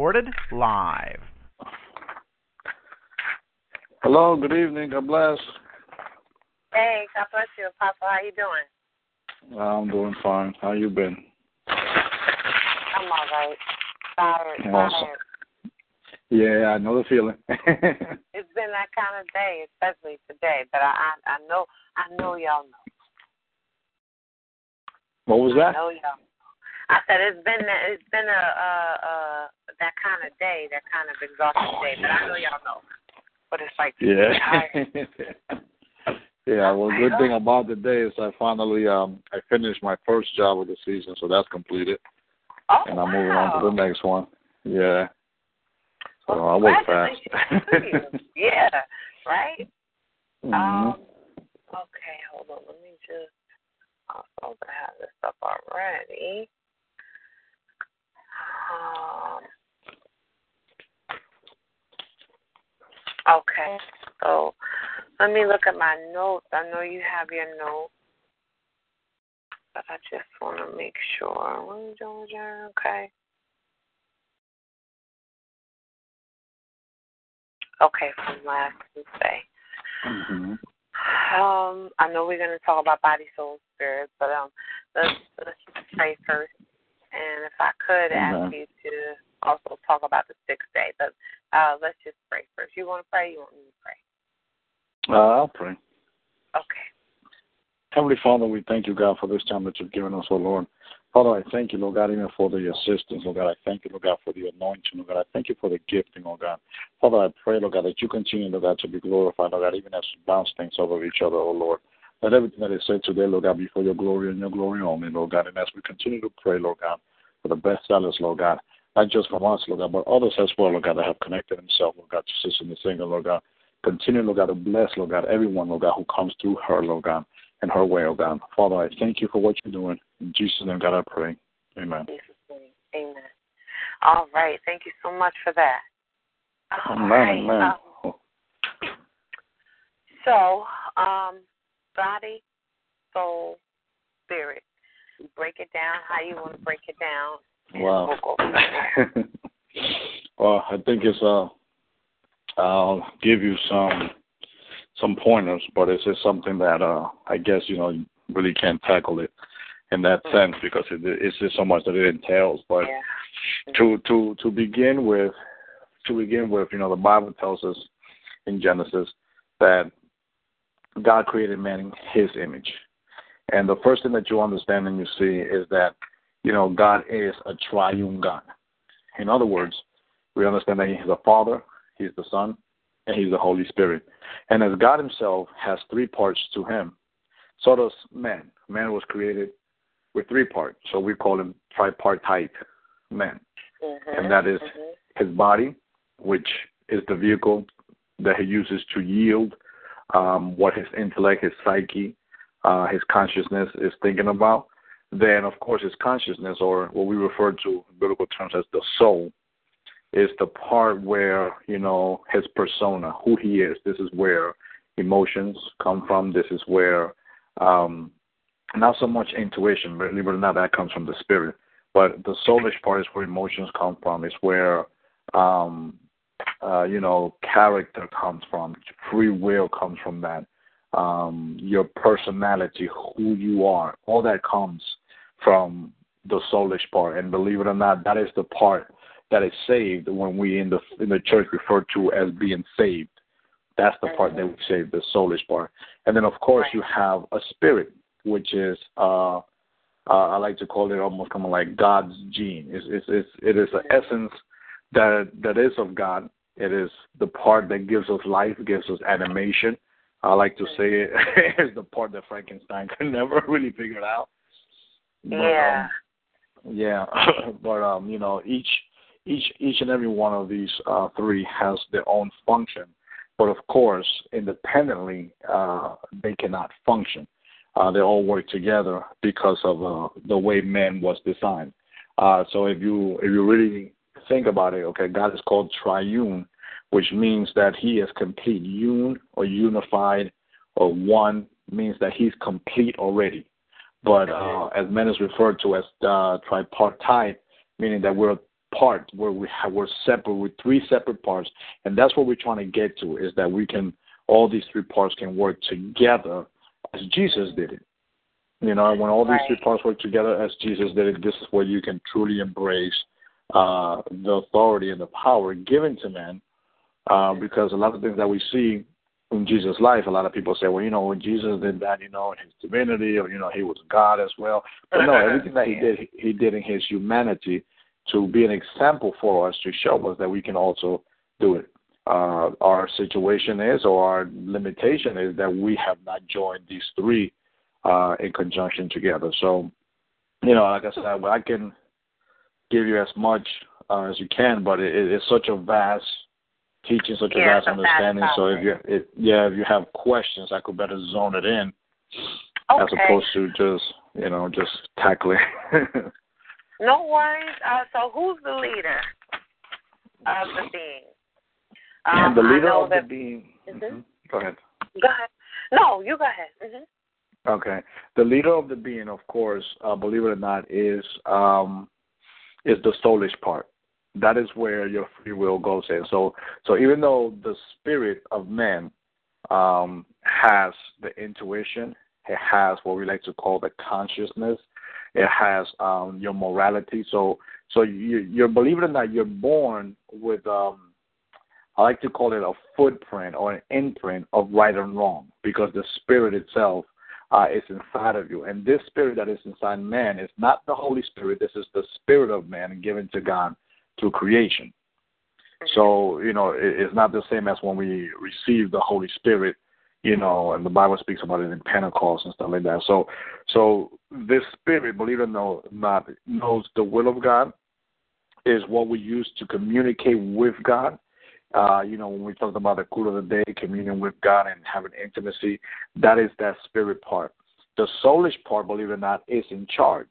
Recorded live. Hello, good evening. God bless. Hey, God bless you, Papa. How you doing? I'm doing fine. How you been? I'm all right. Tired. Awesome. Yeah, I know the feeling. it's been that kind of day, especially today. But I, I, I know, I know y'all know. What was that? I know y'all. I said it's been it's been a, a, a that kind of day, that kind of exhausting day. But I know y'all know what it's like. yeah. yeah. Well, good thing about the day is I finally um I finished my first job of the season, so that's completed. Oh, and I'm wow. moving on to the next one. Yeah. So well, I was fast. yeah. Right. mm-hmm. Um. Okay. Hold on. Let me just. I'm supposed to have this up already. Um. Okay. So let me look at my notes. I know you have your notes, but I just want to make sure. Okay. Okay, from last Tuesday. Mm-hmm. Um, I know we're going to talk about body, soul, spirit, but um, let's let's just pray first. And if I could ask you to also talk about the sixth day, but uh, let's just pray first. You want to pray? You want me to pray? Uh, I'll pray. Okay. Heavenly Father, we thank you, God, for this time that you've given us, oh Lord. Father, I thank you, Lord God, even for the assistance, Lord God. I thank you, Lord God, for the anointing, Lord God. I thank you for the gifting, Lord God. Father, I pray, Lord God, that you continue, Lord God, to be glorified, Lord God, even as we bounce things over each other, oh Lord. Let everything that is said today, Lord God, be for your glory and your glory only, Lord God. And as we continue to pray, Lord God, for the best sellers, Lord God, not just from us, Lord God, but others as well, Lord God, that have connected themselves, Lord God, to Sister Singer, Lord God. Continue, Lord God, to bless, Lord God, everyone, Lord God, who comes through her, Lord God, and her way, oh God. Father, I thank you for what you're doing. In Jesus' name, God, I pray. Amen. Amen. All right. Thank you so much for that. All Amen. right. Amen. Um, so, um, body, soul, spirit. You break it down how you want to break it down. Wow. We'll go from there. well, I think it's uh I'll give you some some pointers, but it's just something that uh I guess you know you really can't tackle it in that Mm. sense because it, it's just so much that it entails. But yeah. to to to begin with, to begin with, you know, the Bible tells us in Genesis that God created man in His image, and the first thing that you understand and you see is that you know God is a triune God. In other words, we understand that He's the Father, He's the Son, and He's the Holy Spirit. And as God Himself has three parts to Him, so does man. Man was created with three parts, so we call him tripartite man. Mm-hmm. And that is mm-hmm. his body, which is the vehicle that he uses to yield um, what his intellect, his psyche, uh, his consciousness is thinking about. Then, of course, his consciousness, or what we refer to in biblical terms as the soul, is the part where, you know, his persona, who he is. This is where emotions come from. This is where um, not so much intuition, believe it or not, that comes from the spirit. But the soulish part is where emotions come from. It's where, um, uh, you know, character comes from. Free will comes from that. Um, your personality, who you are, all that comes from the soulish part. And believe it or not, that is the part that is saved when we in the in the church refer to as being saved. That's the part that we save, the soulish part. And then, of course, you have a spirit which is uh, uh, I like to call it almost kind of like God's gene. It's, it's, it's it is the essence that that is of God. It is the part that gives us life, gives us animation. I like to say it is the part that Frankenstein could never really figure out. But, yeah. Um, yeah, but um, you know, each each each and every one of these uh, three has their own function, but of course, independently, uh, they cannot function. Uh, they all work together because of uh, the way man was designed. Uh, so if you if you really think about it, okay, God is called triune, which means that He is complete. Un or unified or one means that He's complete already. But uh, as men is referred to as uh, tripartite, meaning that we're part where we have, we're separate with three separate parts, and that's what we're trying to get to is that we can all these three parts can work together as Jesus did it. You know, when all these right. three parts work together as Jesus did it, this is where you can truly embrace uh, the authority and the power given to men. Uh, because a lot of things that we see in Jesus' life, a lot of people say, well, you know, when Jesus did that, you know, in his divinity, or you know, he was God as well. But no, everything that he did, he did in his humanity to be an example for us to show us that we can also do it. Uh, our situation is, or our limitation is, that we have not joined these three uh, in conjunction together. So, you know, like I said, I can give you as much uh, as you can, but it, it's such a vast teaching, such yeah, a vast understanding. so if you, if, yeah, if you have questions, I could better zone it in okay. as opposed to just, you know, just tackling. no worries. Uh, so who's the leader of the being? Um, and the leader of that... the being. Mm-hmm. Mm-hmm. Go ahead. Go ahead. No, you go ahead. Mm-hmm. Okay. The leader of the being, of course, uh, believe it or not, is um, is the soulish part. That is where your free will goes in. So, so even though the spirit of man um, has the intuition, it has what we like to call the consciousness. It has um, your morality. So, so you, you're believe it or not, you're born with um, I like to call it a footprint or an imprint of right and wrong because the spirit itself uh, is inside of you. And this spirit that is inside man is not the Holy Spirit. This is the spirit of man given to God through creation. So, you know, it, it's not the same as when we receive the Holy Spirit, you know, and the Bible speaks about it in Pentecost and stuff like that. So, so this spirit, believe it or not, knows the will of God, is what we use to communicate with God. Uh, you know, when we talk about the cool of the day, communion with God and having intimacy, that is that spirit part. The soulish part, believe it or not, is in charge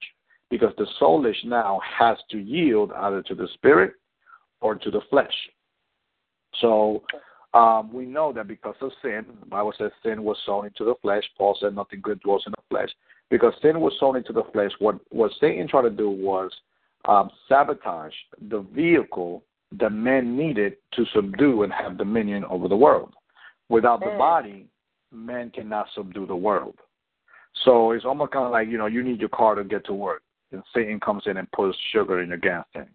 because the soulish now has to yield either to the spirit or to the flesh. So um, we know that because of sin, the Bible says sin was sown into the flesh. Paul said nothing good dwells in the flesh. Because sin was sown into the flesh, what, what Satan tried to do was um, sabotage the vehicle that man needed to subdue and have dominion over the world. Without the body, man cannot subdue the world. So it's almost kind of like, you know, you need your car to get to work and Satan comes in and puts sugar in your gas tank.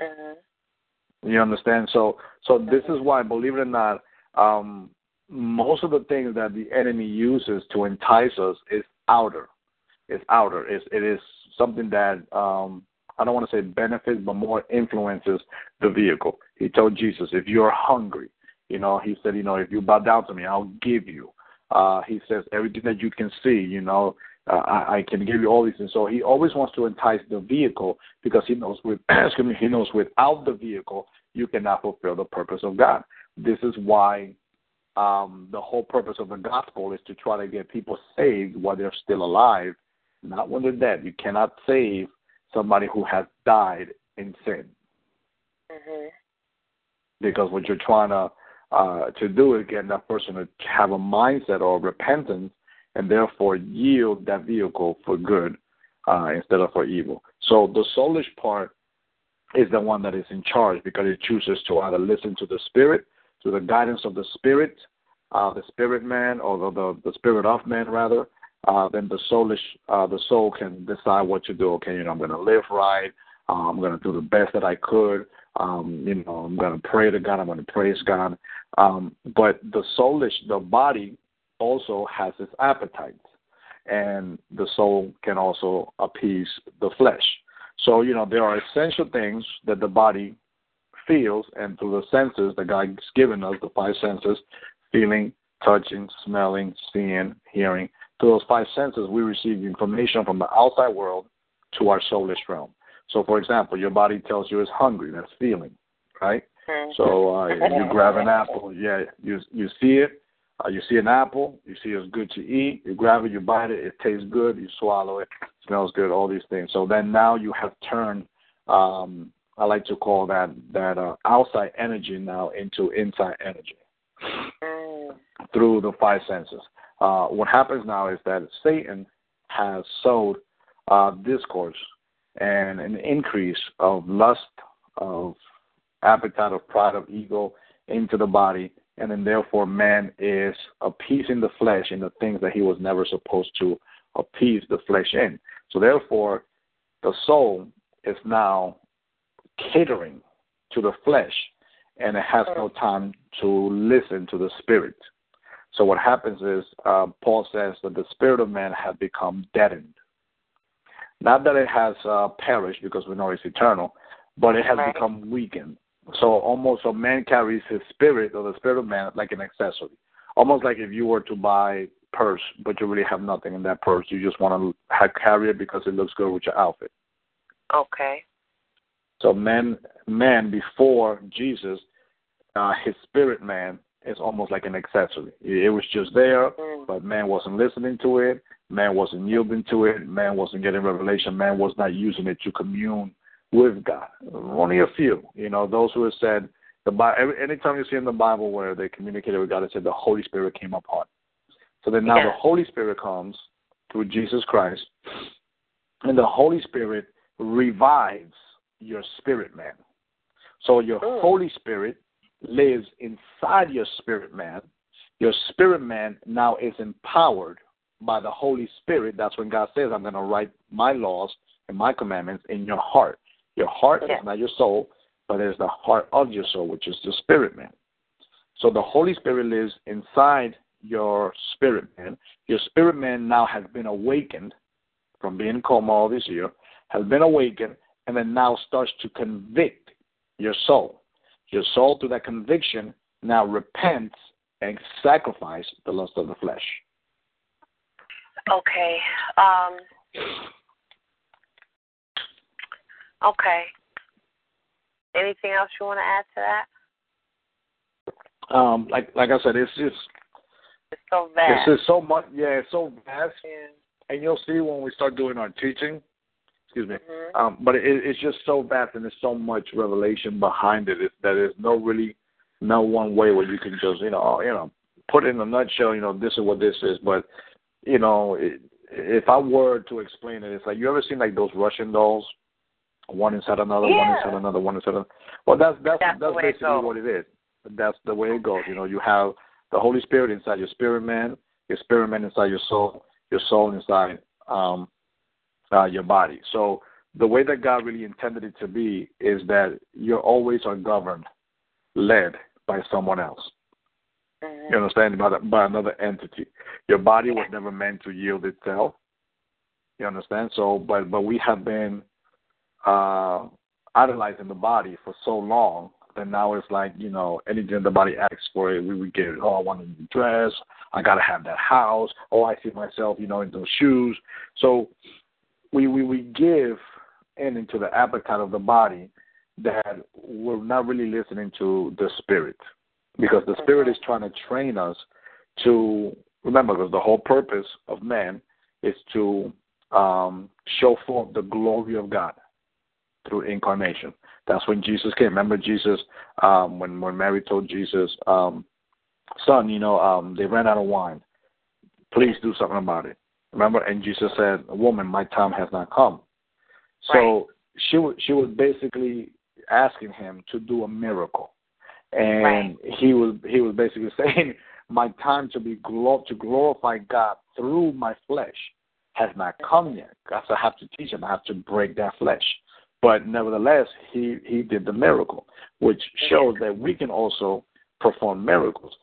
Mm-hmm. You understand? So, so this is why, believe it or not, um, most of the things that the enemy uses to entice us is outer. It's outer. It's, it is something that um, I don't want to say benefits, but more influences the vehicle. He told Jesus, if you're hungry, you know, he said, you know, if you bow down to me, I'll give you. Uh, he says everything that you can see, you know, uh, I, I can give you all these things. So he always wants to entice the vehicle because he knows with excuse me, he knows without the vehicle you cannot fulfill the purpose of God. This is why um, the whole purpose of the gospel is to try to get people saved while they're still alive, not when they're dead. You cannot save somebody who has died in sin. Mm-hmm. Because what you're trying to uh, to do is get that person to have a mindset or repentance and therefore yield that vehicle for good uh, instead of for evil. So the soulish part is the one that is in charge because it chooses to either listen to the spirit, to the guidance of the spirit, uh, the spirit man, or the, the, spirit of man rather. Uh, then the soulish, uh, the soul can decide what to do. Okay, you know, I'm going to live right. Uh, I'm going to do the best that I could. Um, you know, I'm going to pray to God. I'm going to praise God. Um, but the soulish, the body also has its appetites, and the soul can also appease the flesh. So, you know, there are essential things that the body feels, and through the senses that God's given us, the five senses feeling, touching, smelling, seeing, hearing through those five senses, we receive information from the outside world to our soulish realm. So, for example, your body tells you it's hungry. That's feeling, right? Mm-hmm. So uh, you grab an apple. Yeah, you you see it. Uh, you see an apple. You see it's good to eat. You grab it. You bite it. It tastes good. You swallow it. Smells good. All these things. So then now you have turned. Um, I like to call that that uh, outside energy now into inside energy Mm. through the five senses. Uh, what happens now is that Satan has sowed uh, discourse and an increase of lust, of appetite, of pride, of ego into the body, and then therefore man is appeasing the flesh in the things that he was never supposed to appease the flesh in. So therefore, the soul is now catering to the flesh, and it has no time to listen to the spirit. So what happens is uh, Paul says that the spirit of man has become deadened. Not that it has uh, perished because we know it's eternal, but it has Right. become weakened. So almost a man carries his spirit or the spirit of man like an accessory. Almost like if you were to buy purse, but you really have nothing in that purse. You just want to have, carry it because it looks good with your outfit. Okay. So man, man before Jesus, uh, his spirit man is almost like an accessory. It was just there, Mm. but man wasn't listening to it. Man wasn't yielding to it. Man wasn't getting revelation. Man was not using it to commune with God. Only a few, you know, those who have said the Bible. Anytime you see in the Bible where they communicated with God, it said the Holy Spirit came upon. So then now Yeah. the Holy Spirit comes through Jesus Christ, and the Holy Spirit revives your spirit man. So your Mm. Holy Spirit lives inside your spirit man. Your spirit man now is empowered by the Holy Spirit. That's when God says, I'm going to write my laws and my commandments in your heart. Your heart is not your soul, but it's the heart of your soul, which is the spirit man. So the Holy Spirit lives inside your spirit man. Your spirit man now has been awakened from being in coma all this year, has been awakened, and then now starts to convict your soul. Your soul, through that conviction, now repents and sacrifice the lust of the flesh. Okay. Um. Okay. Anything else you want to add to that? Um, like like I said, it's just It's so vast. it's just so much. Yeah, it's so vast, Yeah. and you'll see when we start doing our teaching. Excuse me. Mhm. Um, but it, it's just so vast, and there's so much revelation behind it, it that there's no really no one way where you can just you know you know put it in a nutshell. You know this is what this is, but you know it, if I were to explain it, it's like you ever seen like those Russian dolls, one inside another, one inside another, one inside another. Well, that's that's That's that's, the way it basically what it is. That's the way it goes. You know, you have the Holy Spirit inside your spirit man, your spirit man inside your soul, your soul inside um, uh, your body. So the way that God really intended it to be is that you're always are governed, led by someone else. Mhm. You understand? By, the, by another entity. Your body was never meant to yield itself. You understand? So, but but we have been uh, idolizing the body for so long that now it's like you know anything the body asks for, it, we would get. Oh, I want a new dress. I gotta have that house. Oh, I see myself, you know, in those shoes. So we we we give in into the appetite of the body that we're not really listening to the spirit because the spirit is trying to train us to remember because the whole purpose of man is to um, show forth the glory of God through incarnation. That's when Jesus came. Remember Jesus um, when when Mary told Jesus, um, "Son, you know um, they ran out of wine. Please do something about it." Remember, and Jesus said, "Woman, my time has not come." So she was she was basically asking him to do a miracle, and Right. he was he was basically saying, "My time to be glor- to glorify God through my flesh has not come yet. Because I have to teach him. I have to break that flesh." But nevertheless, he he did the miracle, which shows that we can also perform miracles.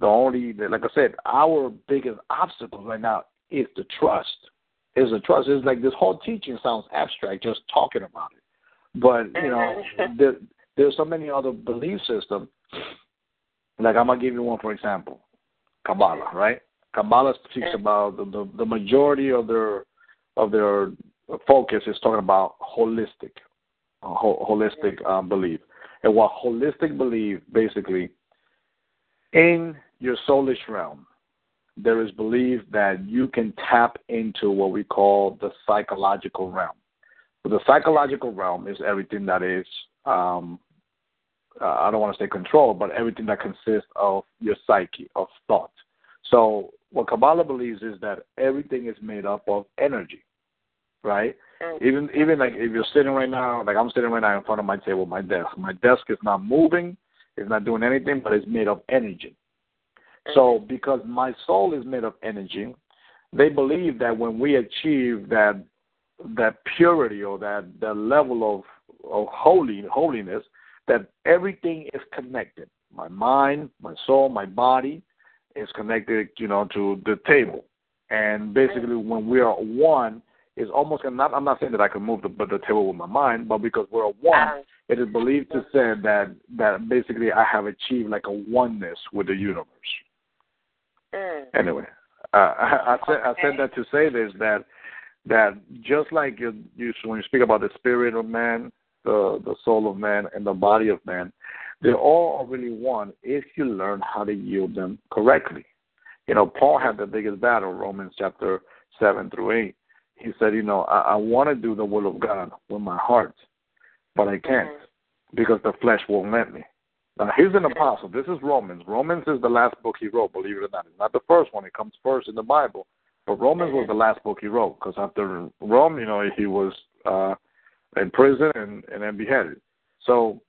The only, like I said, our biggest obstacle right now is the trust. Is the trust. It's like this whole teaching sounds abstract, just talking about it. But you know, Mhm. there, there's so many other belief systems. Like I'm gonna give you one for example, Kabbalah, right? Kabbalah speaks Mhm. about the, the the majority of their of their focus is talking about holistic, holistic um, belief. And what holistic belief basically in your soulish realm, there is belief that you can tap into what we call the psychological realm. The psychological realm is everything that is, um, uh, I don't want to say control, but everything that consists of your psyche, of thought. So what Kabbalah believes is that everything is made up of energy, right? Even even like if you're sitting right now, like I'm sitting right now in front of my table, my desk. My desk is not moving, it's not doing anything, but it's made of energy. So because my soul is made of energy, they believe that when we achieve that that purity or that that level of of holy holiness, that everything is connected. My mind, my soul, my body is connected, you know, to the table. And basically, when we are one, it's almost not. I'm not saying that I can move the, the table with my mind, but because we're a one, it is believed to say that that basically I have achieved like a oneness with the universe. Mm. Anyway, uh, I, I said I said that to say this that that just like you, you when you speak about the spirit of man, the the soul of man, and the body of man, they all are all really one if you learn how to yield them correctly. You know, Paul had the biggest battle, Romans chapter seven through eight. He said, you know, I, I want to do the will of God with my heart, but I can't mm-hmm. because the flesh won't let me. Now, he's an apostle. This is Romans. Romans is the last book he wrote, believe it or not. It's not the first one. It comes first in the Bible. But Romans was the last book he wrote because after Rome, you know, he was uh, in prison and, and then beheaded. So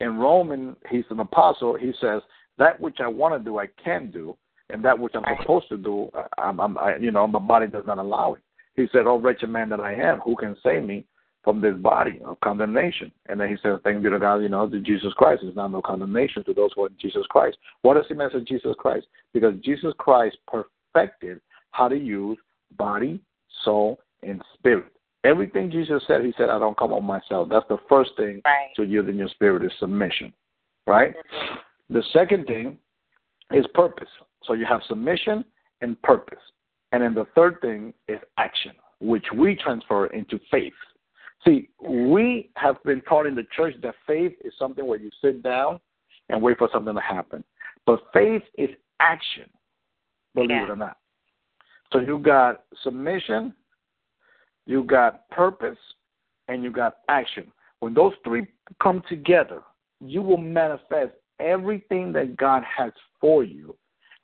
in Roman, he's an apostle. He says, that which I want to do, I can do, and that which I'm supposed to do, I'm, I'm I, you know, my body does not allow it. He said, "Oh, wretched man that I am, who can save me from this body of condemnation. And then he says, Thank you to God, you know, to Jesus Christ. There's not no condemnation to those who are in Jesus Christ. What does he mean Jesus Christ? Because Jesus Christ perfected how to use body, soul, and spirit. Everything Jesus said, he said, I don't come on myself. That's the first thing right. to yield in your spirit is submission. Right? Mm-hmm. The second thing is purpose. So you have submission and purpose. And then the third thing is action, which we transfer into faith. See, we have been taught in the church that faith is something where you sit down and wait for something to happen. But faith is action, believe yeah. it or not. So you got submission, you got purpose, and you got action. When those three come together, you will manifest everything that God has for you,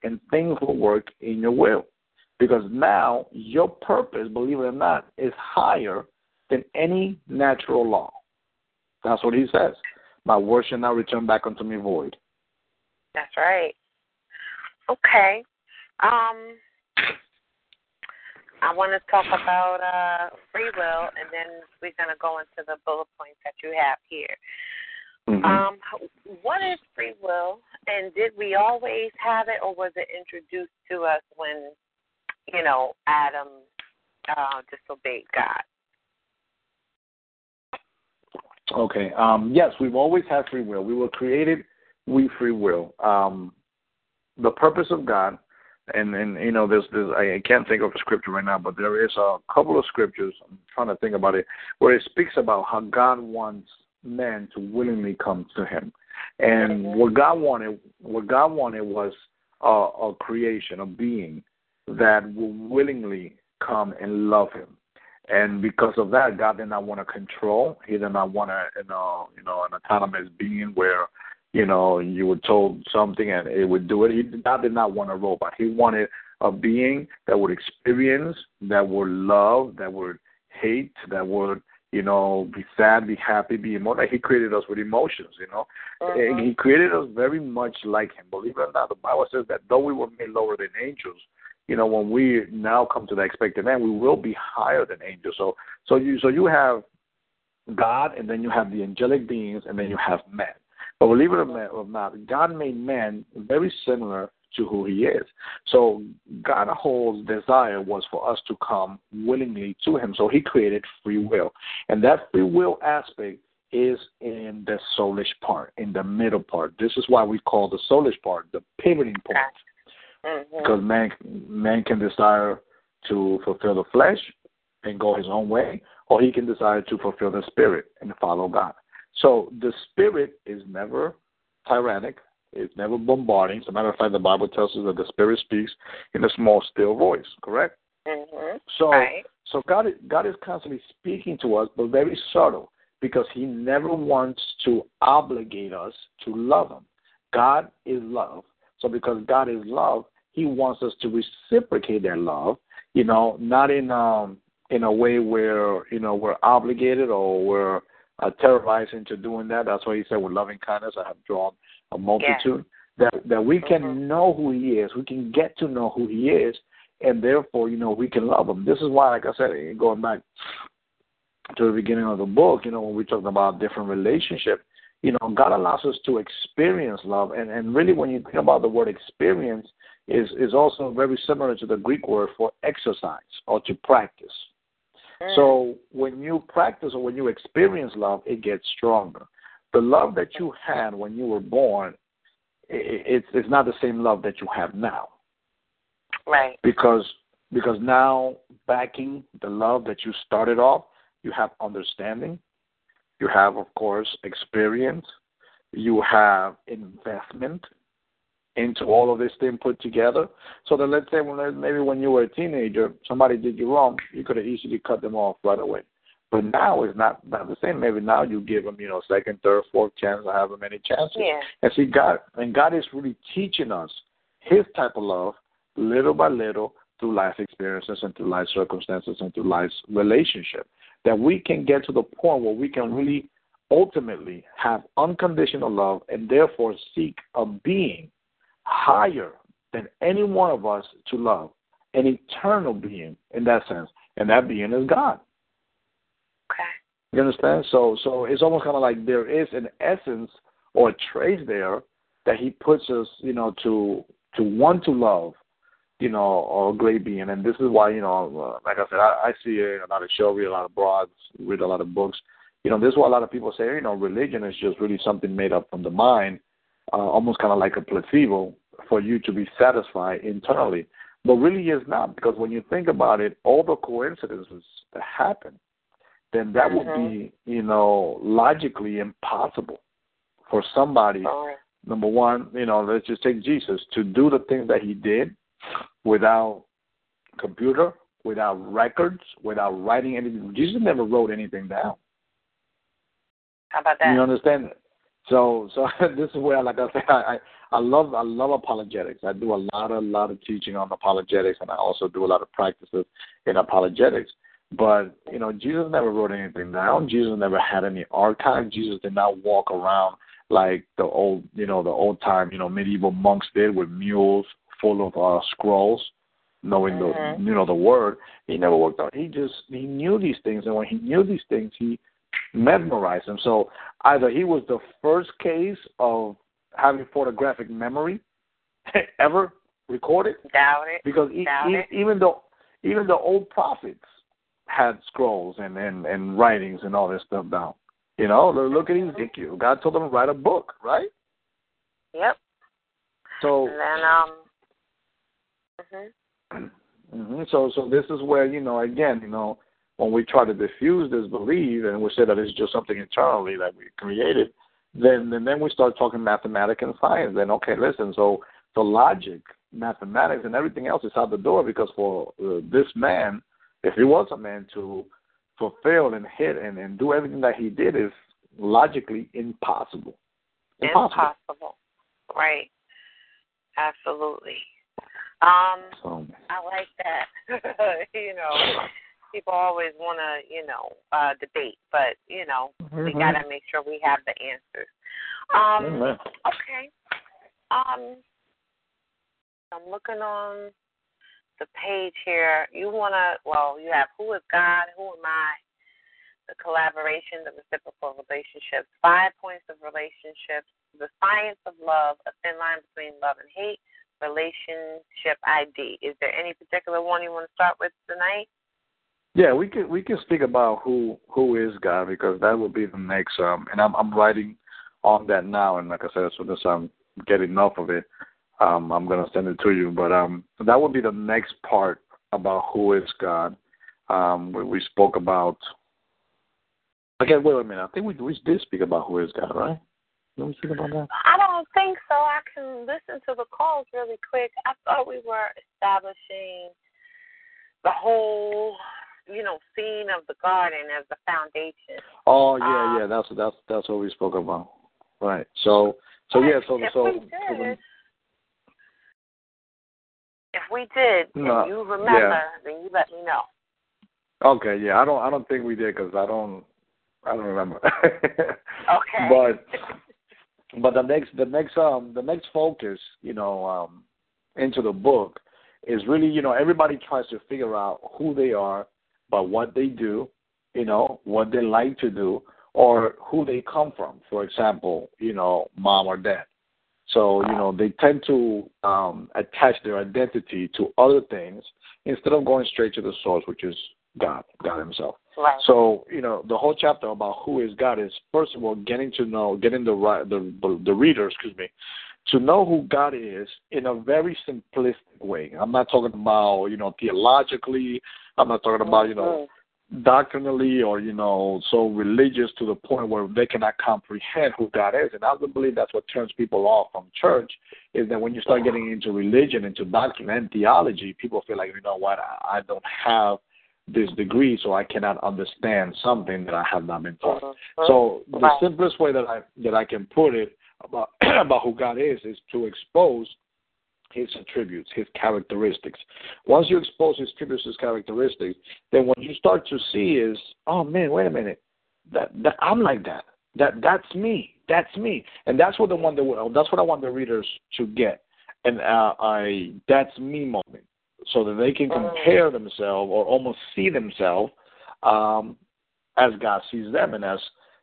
and things will work in your will. Because now your purpose, believe it or not, is higher than any natural law. That's what he says. My word shall not return back unto me void. That's right. Okay. Um, I want to talk about uh, free will, and then we're going to go into the bullet points that you have here. Mm-hmm. Um, what is free will, and did we always have it, or was it introduced to us when, you know, Adam uh, disobeyed God? Okay. Um, yes, we've always had free will. We were created we free will. Um, the purpose of God, and and you know, there's, there's I can't think of a scripture right now, but there is a couple of scriptures. I'm trying to think about it, where it speaks about how God wants men to willingly come to Him, and what God wanted, what God wanted was a, a creation, a being that will willingly come and love Him and because of that, God did not want to control. He did not want to, you know, you know, an autonomous being where, you know, you were told something and it would do it. He God did not want a robot. He wanted a being that would experience, that would love, that would hate, that would, you know, be sad, be happy, be emotional. He created us with emotions, you know. Uh-huh. And he created us very much like him. Believe it or not, the Bible says that though we were made lower than angels, you know, when we now come to the expected end, we will be higher than angels. So, so you, so you have God, and then you have the angelic beings, and then you have men. But believe it or not, God made man very similar to who He is. So God's whole desire was for us to come willingly to Him. So He created free will, and that free will aspect is in the soulish part, in the middle part. This is why we call the soulish part the pivoting point. Mm-hmm. Because man man can desire to fulfill the flesh, and go his own way, or he can decide to fulfill the spirit and follow God. So the spirit is never tyrannic. It's never bombarding. As a matter of fact, the Bible tells us that the spirit speaks in a small, still voice. Correct. Mm-hmm. So, right. so God, is, God is constantly speaking to us, but very subtle, because He never wants to obligate us to love Him. God is love. So, because God is love, He wants us to reciprocate that love. You know, not in um in a way where you know we're obligated or we're uh, terrorized into doing that. That's why He said, "With loving kindness, I have drawn a multitude." Yeah. That that we can mm-hmm. know who He is. We can get to know who He is and therefore, you know, we can love Him. This is why, like I said, going back to the beginning of the book, you know, when we talk about different relationship, you know, God allows us to experience love, and and really, when you think about the word experience, is is also very similar to the Greek word for exercise or to practice. Mm. So when you practice or when you experience love, it gets stronger. The love that you had when you were born, it's it's not the same love that you have now. Right. Because because now backing the love that you started off, you have understanding, you have of course experience, you have investment into all of this thing put together. So that let's say when maybe when you were a teenager, somebody did you wrong, you could have easily cut them off right away. But now it's not not the same. Maybe now you give them, you know, second, third, fourth chance, or however many chances. Yeah. And see, God and God is really teaching us His type of love little by little through life experiences and through life circumstances and through life's relationship. That we can get to the point where we can really ultimately have unconditional love and therefore seek a being higher than any one of us to love, an eternal being in that sense, and that being is God. Okay. You understand? So, so it's almost kind of like there is an essence or a trait there that He puts us, you know, to to want to love you know, or a great being. And this is why, you know, uh, like I said, I, I see a lot of show, read a lot of blogs, read a lot of books. You know, this is why a lot of people say, you know, religion is just really something made up from the mind, uh, almost kind of like a placebo for you to be satisfied internally. But really is not, because when you think about it, all the coincidences that happen, then that would mm-hmm. be, you know, logically impossible for somebody. Oh. Number one, you know, let's just take Jesus to do the things that he did without computer, without records, without writing anything. Jesus never wrote anything down. How about that? You understand? So, so this is where, like I said, I, I love, I love apologetics. I do a lot, a lot of teaching on apologetics, and I also do a lot of practices in apologetics. But you know, Jesus never wrote anything down. Jesus never had any archive. Jesus did not walk around like the old, you know, the old time, you know, medieval monks did with mules full of uh, scrolls, knowing mm-hmm. the you know the word. He never worked out. He just he knew these things, and when he knew these things, he mesmerized them. So either he was the first case of having photographic memory ever recorded. Doubt it. Because e- even though even the old prophets had scrolls and, and, and writings and all this stuff down. You know, look at Ezekiel. God told him to write a book, right? Yep. So and then um Mm-hmm. Mm-hmm. So, so this is where you know, again, you know, when we try to diffuse this belief and we say that it's just something internally that we created, then and then we start talking mathematics and science. Then okay, listen, so the logic, mathematics, and everything else is out the door because for uh, this man, if he was a man to fulfill and hit and, and do everything that he did is logically impossible. Impossible. impossible. Right. Absolutely. Um, so. I like that. you know, people always want to, you know, uh, debate, but you know, mm-hmm. we got to make sure we have the answers. Um, mm-hmm. okay. Um, I'm looking on the page here. You want to, well, you have who is God, who am I, the collaboration, the reciprocal relationships, five points of relationships, the science of love, a thin line between love and hate, relationship ID. Is there any particular one you want to start with tonight? Yeah, we can we can speak about who who is God because that will be the next um and I'm I'm writing on that now and like I said as soon as I'm get enough of it, um I'm gonna send it to you. But um that would be the next part about who is God. Um, we, we spoke about. Okay, wait a minute. I think we we did speak about who is God, right? Did speak about that? I don't think so. I can listen to the calls really quick. I thought we were establishing the whole, you know, scene of the garden as the foundation. Oh yeah, Um, yeah. That's that's that's what we spoke about. Right. So so yeah. So if so. we so did, when- if we did, No, and you remember, yeah. then you let me know. Okay, yeah, I don't, I don't think we did because I don't, I don't remember. Okay. But, but the next, the next, um, the next focus, you know, um, into the book is really, you know, everybody tries to figure out who they are, but what they do, you know, what they like to do, or who they come from. For example, you know, mom or dad. So, you know, they tend to um, attach their identity to other things instead of going straight to the source, which is God, God Himself. right. So, you know, the whole chapter about who is God is first of all getting to know, getting the right, the the reader, excuse me, to know who God is in a very simplistic way. I'm not talking about you know theologically. I'm not talking about you know doctrinally or you know so religious to the point where they cannot comprehend who God is. And I would believe that's what turns people off from church is that when you start getting into religion, into doctrine and theology, people feel like you know what I, I don't have this degree, so I cannot understand something that I have not been taught. Mhm. So the simplest way that I that I can put it about about who God is is to expose his attributes, his characteristics. Once you expose his attributes, his characteristics, then what you start to see is, oh man, wait a minute, that, that I'm like that. That that's me. That's me. And that's what the one that that's what I want the readers to get. And uh, I that's me moment, so that they can compare themselves or almost see themselves um, as God sees them and as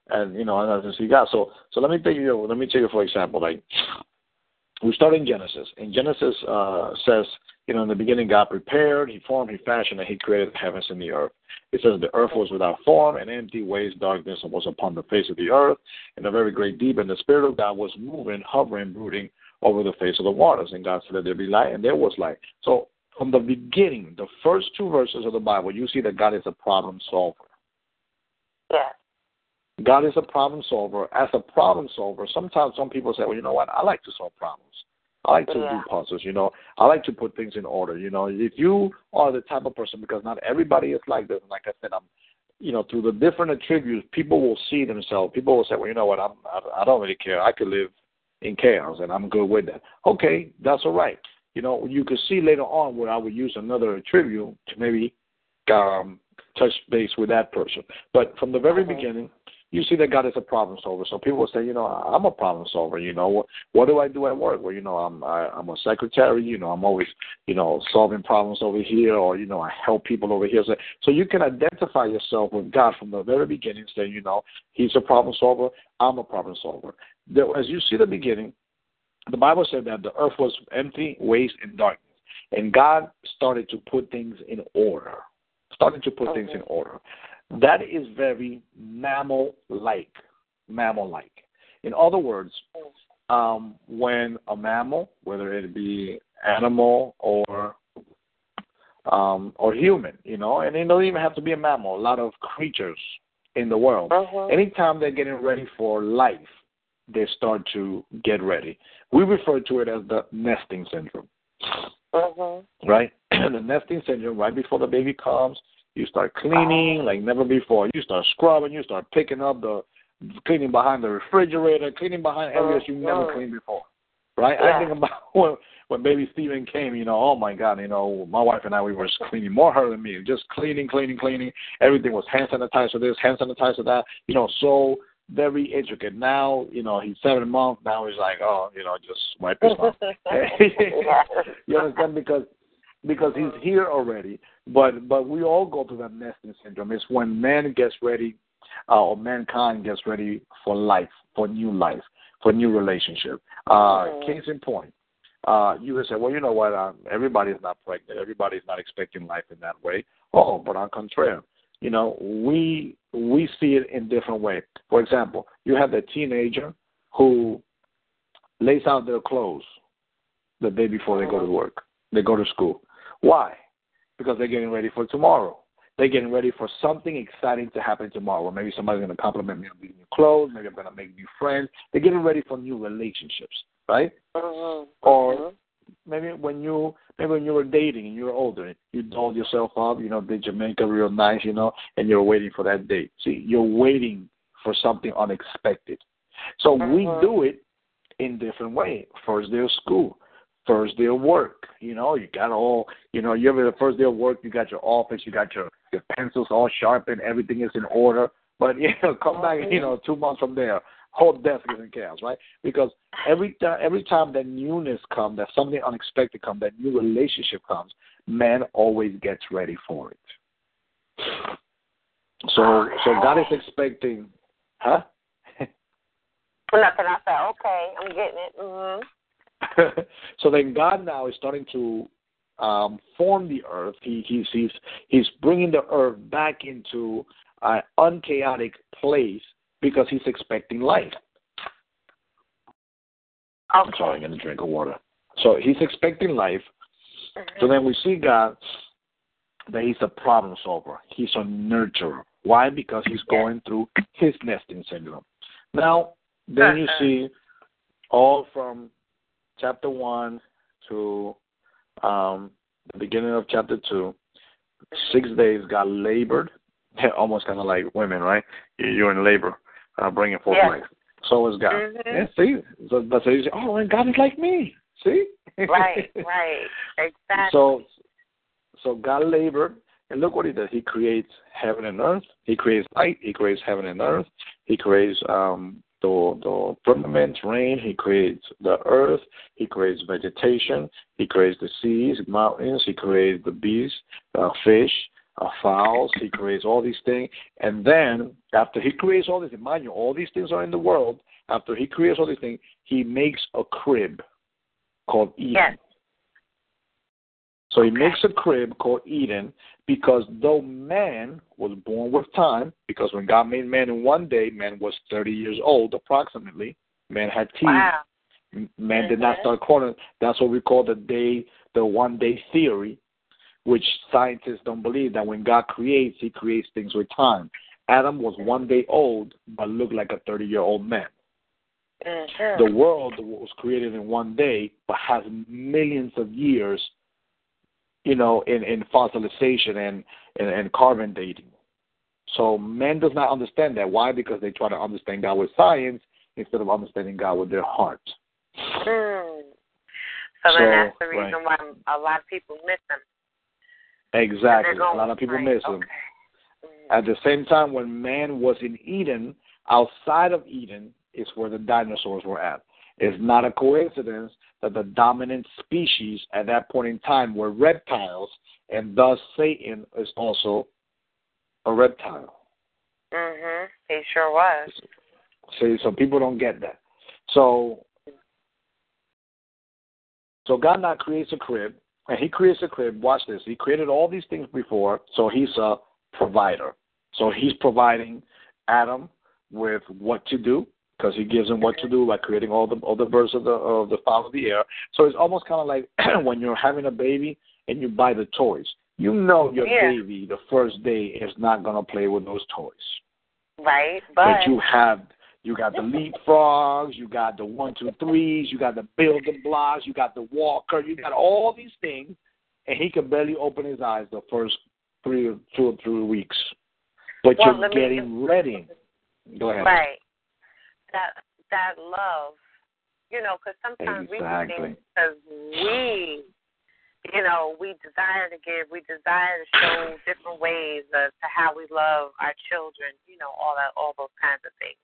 and you know as they see God. So so let me take you let me take you for example like we start in Genesis. And Genesis uh, says, you know, in the beginning God prepared, He formed, He fashioned, and He created the heavens and the earth. It says the earth was without form and empty, waste, darkness was upon the face of the earth, and a very great deep, and the Spirit of God was moving, hovering, brooding over the face of the waters. And God said, Let there be light, and there was light. So from the beginning, the first two verses of the Bible, you see that God is a problem solver. Yes. God is a problem solver. As a problem solver, sometimes some people say, well, you know what? I like to solve problems. I like to Yeah. do puzzles, you know. I like to put things in order, you know. If you are the type of person, because not everybody is like this, and like I said, I'm, you know, through the different attributes, people will see themselves. People will say, well, you know what? I'm, I, I don't really care. I could live in chaos, and I'm good with that. Okay, that's all right. You know, you could see later on where I would use another attribute to maybe um, touch base with that person. But from the very beginning, you see that God is a problem solver. So people will say, you know, I'm a problem solver. You know, what, what do I do at work? Well, you know, I'm I, I'm a secretary. You know, I'm always, you know, solving problems over here, or you know, I help people over here. So, so you can identify yourself with God from the very beginning, saying, you know, He's a problem solver. I'm a problem solver. There, as you see the beginning, the Bible said that the earth was empty, waste, and darkness, and God started to put things in order. Started to put things in order. That is very mammal-like. Mammal-like. In other words, um, when a mammal, whether it be animal or um, or human, you know, and it doesn't even have to be a mammal. A lot of creatures in the world, Mhm. anytime they're getting ready for life, they start to get ready. We refer to it as the nesting syndrome Mhm. right? the nesting syndrome, right before the baby comes, you start cleaning like never before. You start scrubbing, you start picking up the cleaning behind the refrigerator, cleaning behind areas you never Mhm. cleaned before. Right? Yeah. I think about when when baby Steven came, you know, oh my God, you know, my wife and I we were cleaning more her than me. Just cleaning, cleaning, cleaning. Everything was hand sanitizer this, hand sanitizer that, you know, so very intricate. Now, you know, he's seven months, now he's like, Oh, you know, just wipe his mouth. you understand? Because because he's here already. But but we all go through that nesting syndrome. It's when man gets ready, uh, or mankind gets ready for life, for new life, for new relationship. Uh, Mhm. Case in point, uh, you would say, well, you know what? Uh, everybody's not pregnant. Everybody's not expecting life in that way. Oh, but on contrary, you know, we we see it in different way. For example, you have the teenager who lays out their clothes the day before they go to work. They go to school. Why? Because they're getting ready for tomorrow. They're getting ready for something exciting to happen tomorrow. Maybe somebody's going to compliment me on these new clothes. Maybe I'm going to make new friends. They're getting ready for new relationships, right? Mm-hmm. Or maybe when you maybe when you were dating and you were older, you dolled yourself up, you know, did Jamaica real nice, you know, and you're waiting for that date. See, you're waiting for something unexpected. So mm-hmm. we do it in different way. First day of school, first day of work. You know, you got all you know, you ever the first day of work you got your office, you got your, your pencils all sharpened, everything is in order. But you know, come back, you know, two months from there, whole desk is in chaos, right? Because every time every time that newness comes, that something unexpected comes, that new relationship comes, man always gets ready for it. So so God is expecting huh? Nothing. I said, okay, I'm getting it. Mm-hmm. so then God now is starting to um, form the earth. He, he's he's he's bringing the earth back into an unchaotic place because he's expecting life. Okay. I'm sorry, I'm gonna drink of water. So he's expecting life. So then we see God that he's a problem solver. He's a nurturer. Why? Because he's going through his nesting syndrome. Now, then you see all from chapter 1 to um, the beginning of chapter 2, six days God labored, almost kind of like women, right? You're in labor, uh, bringing forth Yeah. life. So is God. Mhm. Yeah, see? So, but so you say, oh, and God is like me. See? Right, right. Exactly. So, so God labored, and look what He does. He creates heaven and earth. He creates light. He creates heaven and earth. He creates um, the the firmament, rain. He creates the earth. He creates vegetation. He creates the seas, mountains. He creates the beasts, uh, fish, uh, fowls. He creates all these things, and then after He creates all these, mind you, all these things are in the world. After He creates all these things, He makes a crib called Eden. Yes. So he makes a crib called Eden because though man was born with time, because when God made man in one day, man was 30 years old approximately. Man had teeth. Wow. Man did not Mhm. start calling. That's what we call the day, the one day theory, which scientists don't believe that when God creates, He creates things with time. Adam was one day old, but looked like a 30 year old man. Mhm. The world was created in one day, but has millions of years, you know, in, in fossilization and, and, and carbon dating. So man does not understand that. Why? Because they try to understand God with science instead of understanding God with their heart. Mm. So So, then that's the right. reason why a lot of people miss them. Exactly. Going A lot of people right, miss them. okay. Mm. At the same time, when man was in Eden, outside of Eden is where the dinosaurs were at. It's not a coincidence that the dominant species at that point in time were reptiles, and thus Satan is also a reptile. Mhm. He sure was. See, so people don't get that. So, so God now creates a crib, and He creates a crib. Watch this. He created all these things before, so He's a provider. So He's providing Adam with what to do because He gives him what to do by creating all the all the birds of the of the fowl of the air. So it's almost kind of like when you're having a baby and you buy the toys. You know your Yeah. baby the first day is not gonna play with those toys. Right, But but you have you got the leapfrogs, you got the one two threes, you got the building blocks, you got the walker, you got all these things, and he can barely open his eyes the first three or two or three weeks. But Well, you're me- getting ready. Go ahead. right. That that love, you know, because sometimes we do Exactly. things because we, you know, we desire to give, we desire to show different ways as to how we love our children, you know, all that, all those kinds of things.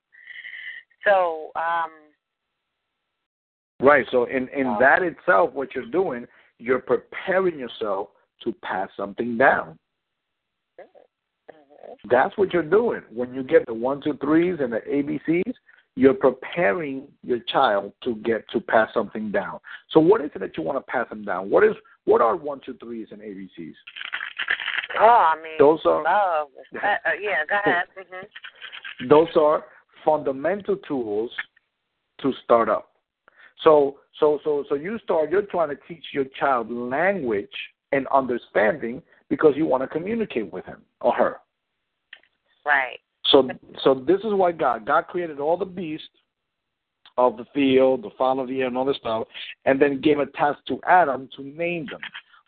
So, um, Right. So in in Oh. that itself, what you're doing, you're preparing yourself to pass something down. mhm. That's what you're doing. When you get the one, two, threes and the ABCs, you're preparing your child to get to pass something down. So what is it that you want to pass them down? What is what are one, two, threes and ABCs? oh, I mean, Those are love. Uh, yeah, go ahead. hmm those are fundamental tools to start up. So so so so you start you're trying to teach your child language and understanding because you want to communicate with him. or her. Right. So so this is why God God created all the beasts of the field, the fowl of the air, and all this stuff, and then gave a task to Adam to name them.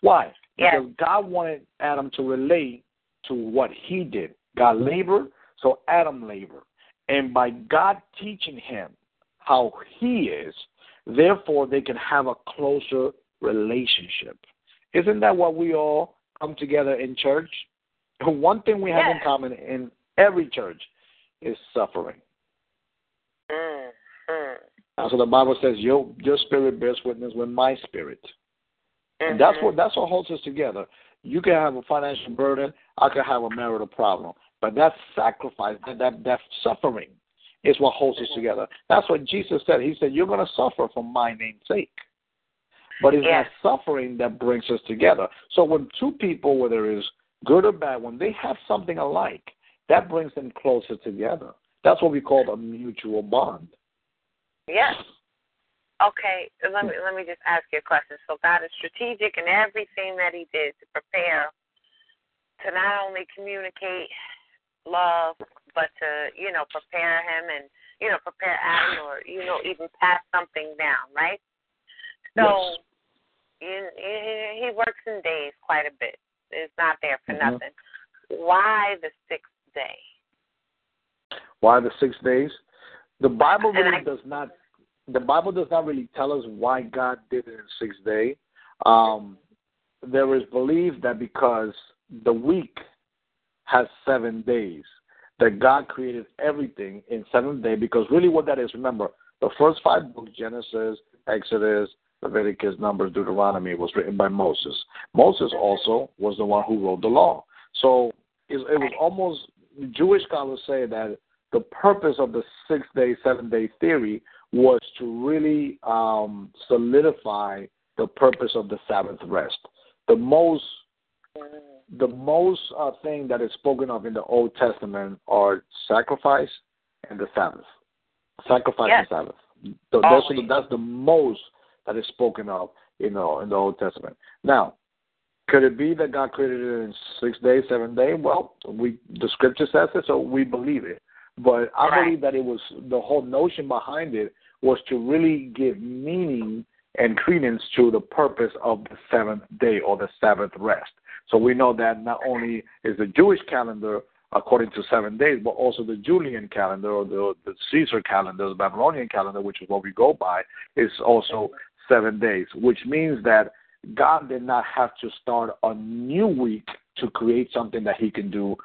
Why? Yes. Because God wanted Adam to relate to what he did. God labored, so Adam labored. And by God teaching him how he is, therefore they can have a closer relationship. Isn't that what we all come together in church? One thing we have yes. in common in every church is suffering. Mm-hmm. So the Bible says your your spirit bears witness with my spirit. Mm-hmm. And that's what that's what holds us together. You can have a financial burden, I can have a marital problem. But that sacrifice, that that, that suffering is what holds us together. That's what Jesus said. He said, You're gonna suffer for my name's sake. But it's Yes. that suffering that brings us together. So when two people, whether it's good or bad, when they have something alike, that brings them closer together. That's what we call a mutual bond. Yes. Okay, let me let me just ask you a question. So God is strategic in everything that He did to prepare to not only communicate love, but to you know prepare him and you know prepare Adam or you know even pass something down, right? So Yes. he, he works in days quite a bit. It's not there for Mhm. nothing. Why the sixth day? Why the six days? The Bible really I- does not. The Bible does not really tell us why God did it in six days. Um, there is belief that because the week has seven days, that God created everything in seven days. Because really, what that is, remember, the first five books, Genesis, Exodus, Leviticus, Numbers, Deuteronomy, was written by Moses. Moses also was the one who wrote the law. So it, it was almost Jewish scholars say that the purpose of the six day, seven day theory was to really um, solidify the purpose of the Sabbath rest. The most the most uh, thing that is spoken of in the Old Testament are sacrifice and the Sabbath. Sacrifice Yes. and Sabbath. Th- those are the, Always. that's the most that is spoken of, you know, in the Old Testament. Now, could it be that God created it in six days, seven days? Well, we the Scripture says it, so we believe it. But I Right. believe that it was the whole notion behind it was to really give meaning and credence to the purpose of the seventh day or the Sabbath rest. So we know that not only is the Jewish calendar according to seven days, but also the Julian calendar or the, the Caesar calendar, the Babylonian calendar, which is what we go by, is also seven days, which means that God did not have to start a new week to create something that He can do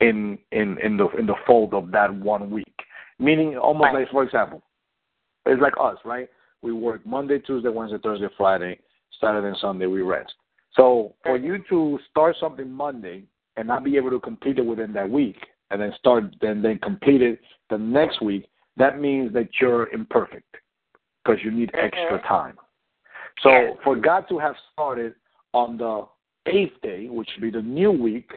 in in in the in the fold of that one week. Meaning, almost Right. like, for example, it's like us, right? We work Monday, Tuesday, Wednesday, Thursday, Friday, Saturday, and Sunday. We rest. So for you to start something Monday and not be able to complete it within that week, and then start then then complete it the next week, that means that you're imperfect because you need extra time. So for God to have started on the eighth day, which would be the new week,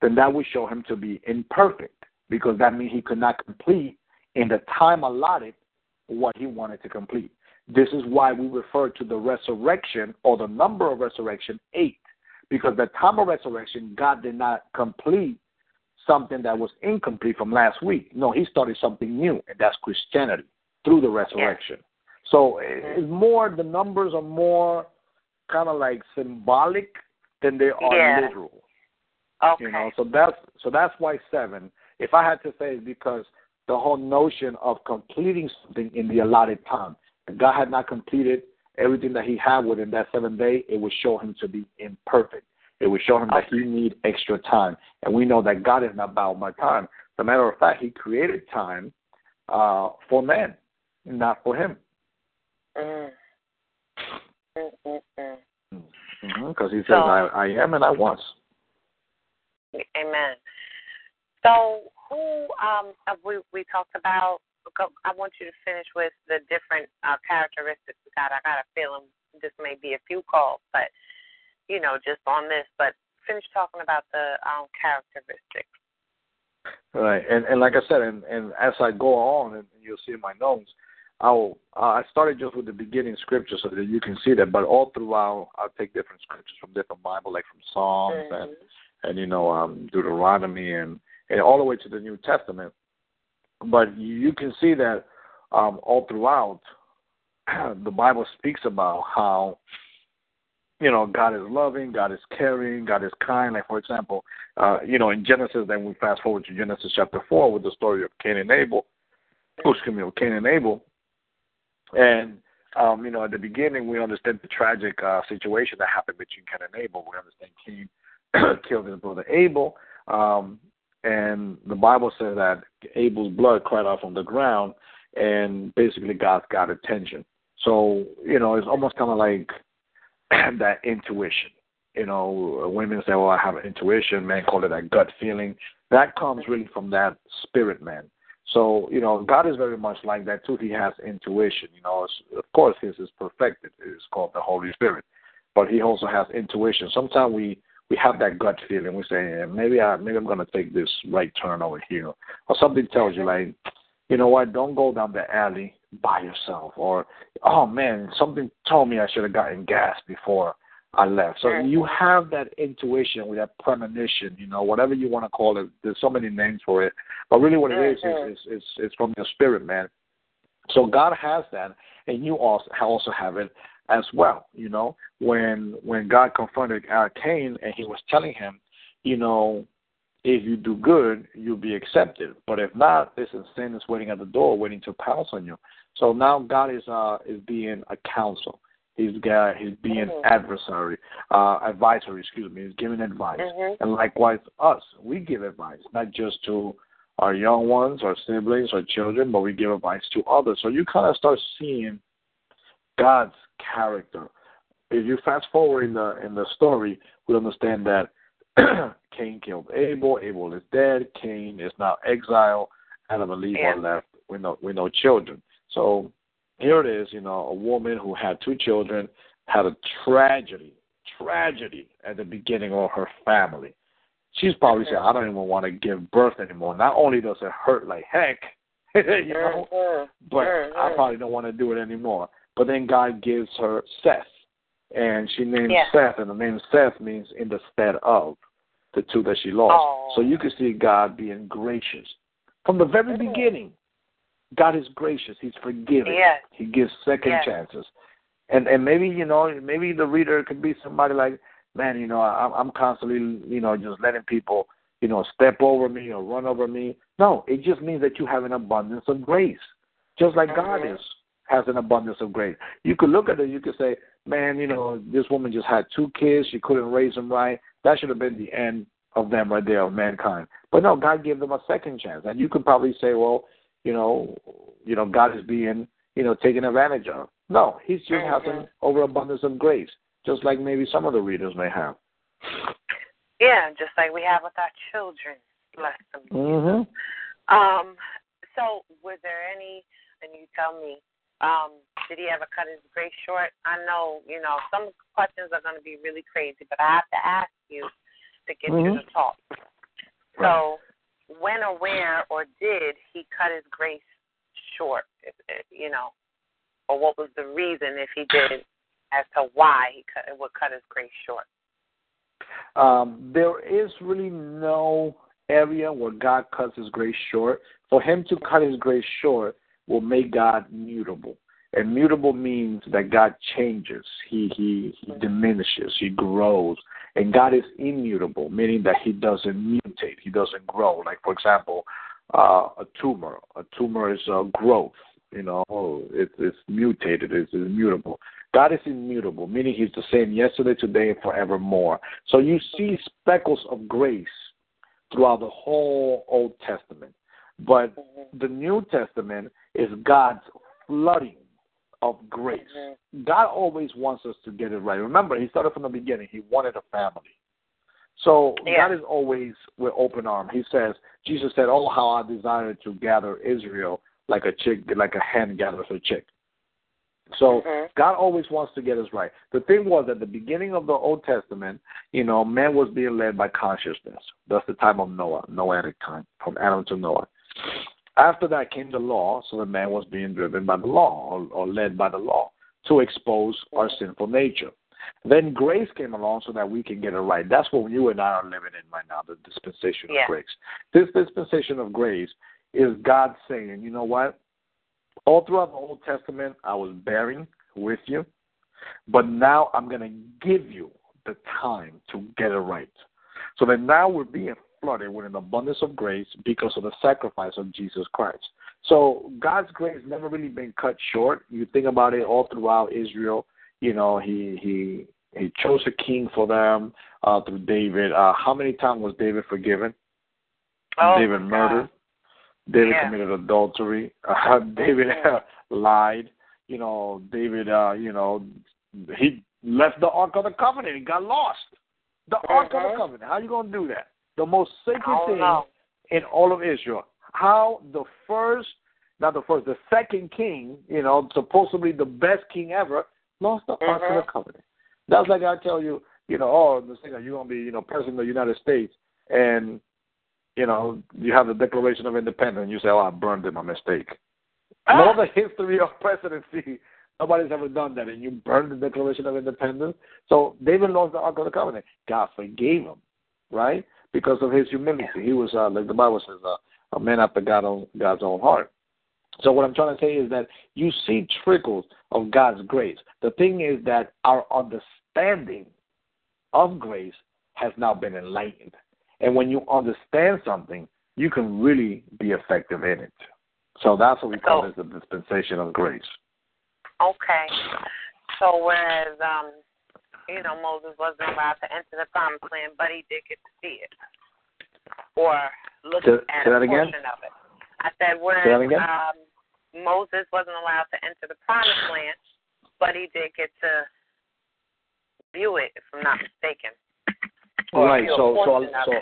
then that would show him to be imperfect because that means he could not complete in the time allotted what he wanted to complete. This is why we refer to the resurrection or the number of resurrection eight, because the time of resurrection, God did not complete something that was incomplete from last week. No, he started something new, and that's Christianity through the resurrection. So it's more, the numbers are more kind of like symbolic than they are Yeah. literal. Okay. You know, so that's so that's why seven. If I had to say, it's because the whole notion of completing something in the allotted time. If God had not completed everything that He had within that seven day, it would show Him to be imperfect. It would show Him that He need extra time, and we know that God is not bound by time. As a matter of fact, He created time uh, for man, not for Him, Mm. Mm, mm, mm. because He says, So- I, "I am and I was." Amen. So, who um uh, we we talked about? I want you to finish with the different uh, characteristics of God. I got a feeling this may be a few calls, but you know, just on this. But finish talking about the um characteristics. Right, and and like I said, and and as I go on, and you'll see in my notes, I'll uh, I started just with the beginning scripture so that you can see that, but all throughout I'll take different scriptures from different Bible, like from Psalms and and you know um, Deuteronomy and and all the way to the New Testament. But you can see that um, all throughout the Bible speaks about how you know God is loving, God is caring, God is kind. Like for example, uh, you know in Genesis, then we fast forward to Genesis chapter four with the story of Cain and Abel. Oh, excuse me, of Cain and Abel, and um, you know at the beginning we understand the tragic uh, situation that happened between Cain and Abel. We understand Cain killed his brother Abel. Um, and the Bible says that Abel's blood cried out from the ground, and basically God's got attention. So you know, it's almost kind of like that intuition. You know, women say, "Well, I have an intuition." Men call it a gut feeling. That comes really from that spirit man. So you know, God is very much like that too. He has intuition. You know, of course, His is perfected. It's called the Holy Spirit, but He also has intuition. Sometimes we we have that gut feeling. We say, yeah, maybe I maybe I'm gonna take this right turn over here, or something tells you like, you know what? Don't go down the alley by yourself, or oh man, something told me I should have gotten gas before I left. So you have that intuition with that premonition, you know, whatever you want to call it. There's so many names for it, but really what it is is is is, is from your spirit, man. So God has that, and you also also have it as well. You know, when when God confronted Cain and he was telling him, you know, if you do good, you'll be accepted. But if not, this is sin is waiting at the door, waiting to pounce on you. So now God is uh is being a counsel. He's got he's being mm-hmm. adversary, uh advisory, excuse me, he's giving advice. Mm-hmm. And likewise us, we give advice, not just to our young ones, our siblings, our children, but we give advice to others. So you kind of start seeing God's character. If you fast forward in the in the story, we understand that Cain killed Abel. Abel is dead. Cain is now exiled. Adam and Eve are left with no with no children. So here it is, you know, a woman who had two children had a tragedy, tragedy at the beginning of her family. She's probably mm-hmm. I don't even want to give birth anymore. Not only does it hurt like heck, you know, but. I probably don't want to do it anymore. But then God gives her Seth, and she names yeah. Seth, and the name Seth means in the stead of the two that she lost. Oh. So you can see God being gracious from the very mm-hmm. beginning. God is gracious. He's forgiving. Yes. He gives second yes. chances. And and maybe you know maybe the reader could be somebody like man you know I'm I'm constantly you know just letting people you know step over me or run over me. No, it just means that you have an abundance of grace, just like mm-hmm. God is has an abundance of grace. You could look at it, you could say, man, you know, this woman just had two kids, she couldn't raise them right. That should have been the end of them right there, of mankind. But no, God gave them a second chance. And you could probably say, well, you know, you know, God is being, you know, taken advantage of. No, he's just having overabundance of grace, just like maybe some of the readers may have. Yeah, just like we have with our children. Bless them. Mm-hmm. Um, so were there any and you tell me, um, did he ever cut his grace short? I know, you know, some questions are going to be really crazy, but I have to ask you to get mm-hmm. you to talk. So, when or where or did he cut his grace short? If, if, you know, or what was the reason if he did, as to why he cut would cut his grace short? Um, there is really no area where God cuts his grace short. For him to cut his grace short, will make God mutable. And mutable means that God changes. He he he diminishes. He grows. And God is immutable, meaning that He doesn't mutate. He doesn't grow. Like for example, uh, a tumor. A tumor is a growth. You know, it, it's mutated. It's immutable. God is immutable, meaning He's the same yesterday, today, and forevermore. So you see speckles of grace throughout the whole Old Testament. But the New Testament is God's flooding of grace. Mm-hmm. God always wants us to get it right. Remember, He started from the beginning. He wanted a family. So yeah. God is always with open arm. He says, Jesus said, "Oh, how I desire to gather Israel like a chick, like a hen gathers a chick." So mm-hmm. God always wants to get us right. The thing was at the beginning of the Old Testament, you know, man was being led by consciousness. That's the time of Noah, Noahic time, from Adam to Noah. After that came the law, so the man was being driven by the law or, or led by the law to expose our sinful nature. Then grace came along so that we can get it right. That's what you and I are living in right now, the dispensation yeah. of grace. This dispensation of grace is God saying, you know what? All throughout the Old Testament, I was bearing with you, but now I'm going to give you the time to get it right. So that now we're being flooded with an abundance of grace because of the sacrifice of Jesus Christ. So God's grace never really been cut short. You think about it all throughout Israel. You know, he he he chose a king for them uh, through David. Uh, how many times was David forgiven? Oh, David murdered. David yeah. committed adultery. Uh, David uh, lied. You know, David. Uh, you know, he left the Ark of the Covenant. He got lost. The Ark of the Mhm. Covenant. How are you gonna do that? The most sacred oh, thing know. in all of Israel. How the first, not the first, the second king, you know, supposedly the best king ever, lost the Ark of the mm-hmm. Covenant. That's like I tell you, you know, oh, this thing, that you're gonna be, you know, president of the United States, and you know, you have the Declaration of Independence. And you say, oh, I burned it, my mistake. Ah! In all the history of presidency, nobody's ever done that, and you burned the Declaration of Independence. So David lost the Ark of the Covenant. God forgave him, right? Because of his humility. He was, uh, like the Bible says, uh, a man after God own, God's own heart. So what I'm trying to say is that you see trickles of God's grace. The thing is that our understanding of grace has now been enlightened. And when you understand something, you can really be effective in it. So that's what we call So- it the dispensation of grace. Okay. So whereas um, you know, Moses wasn't allowed to enter the promised land, but he did get to see it. Or look Say- at a that again? portion of it. I said whereas Say that again? um Moses wasn't allowed to enter the promised land, but he did get to view it, if I'm not mistaken. Right. So so portion so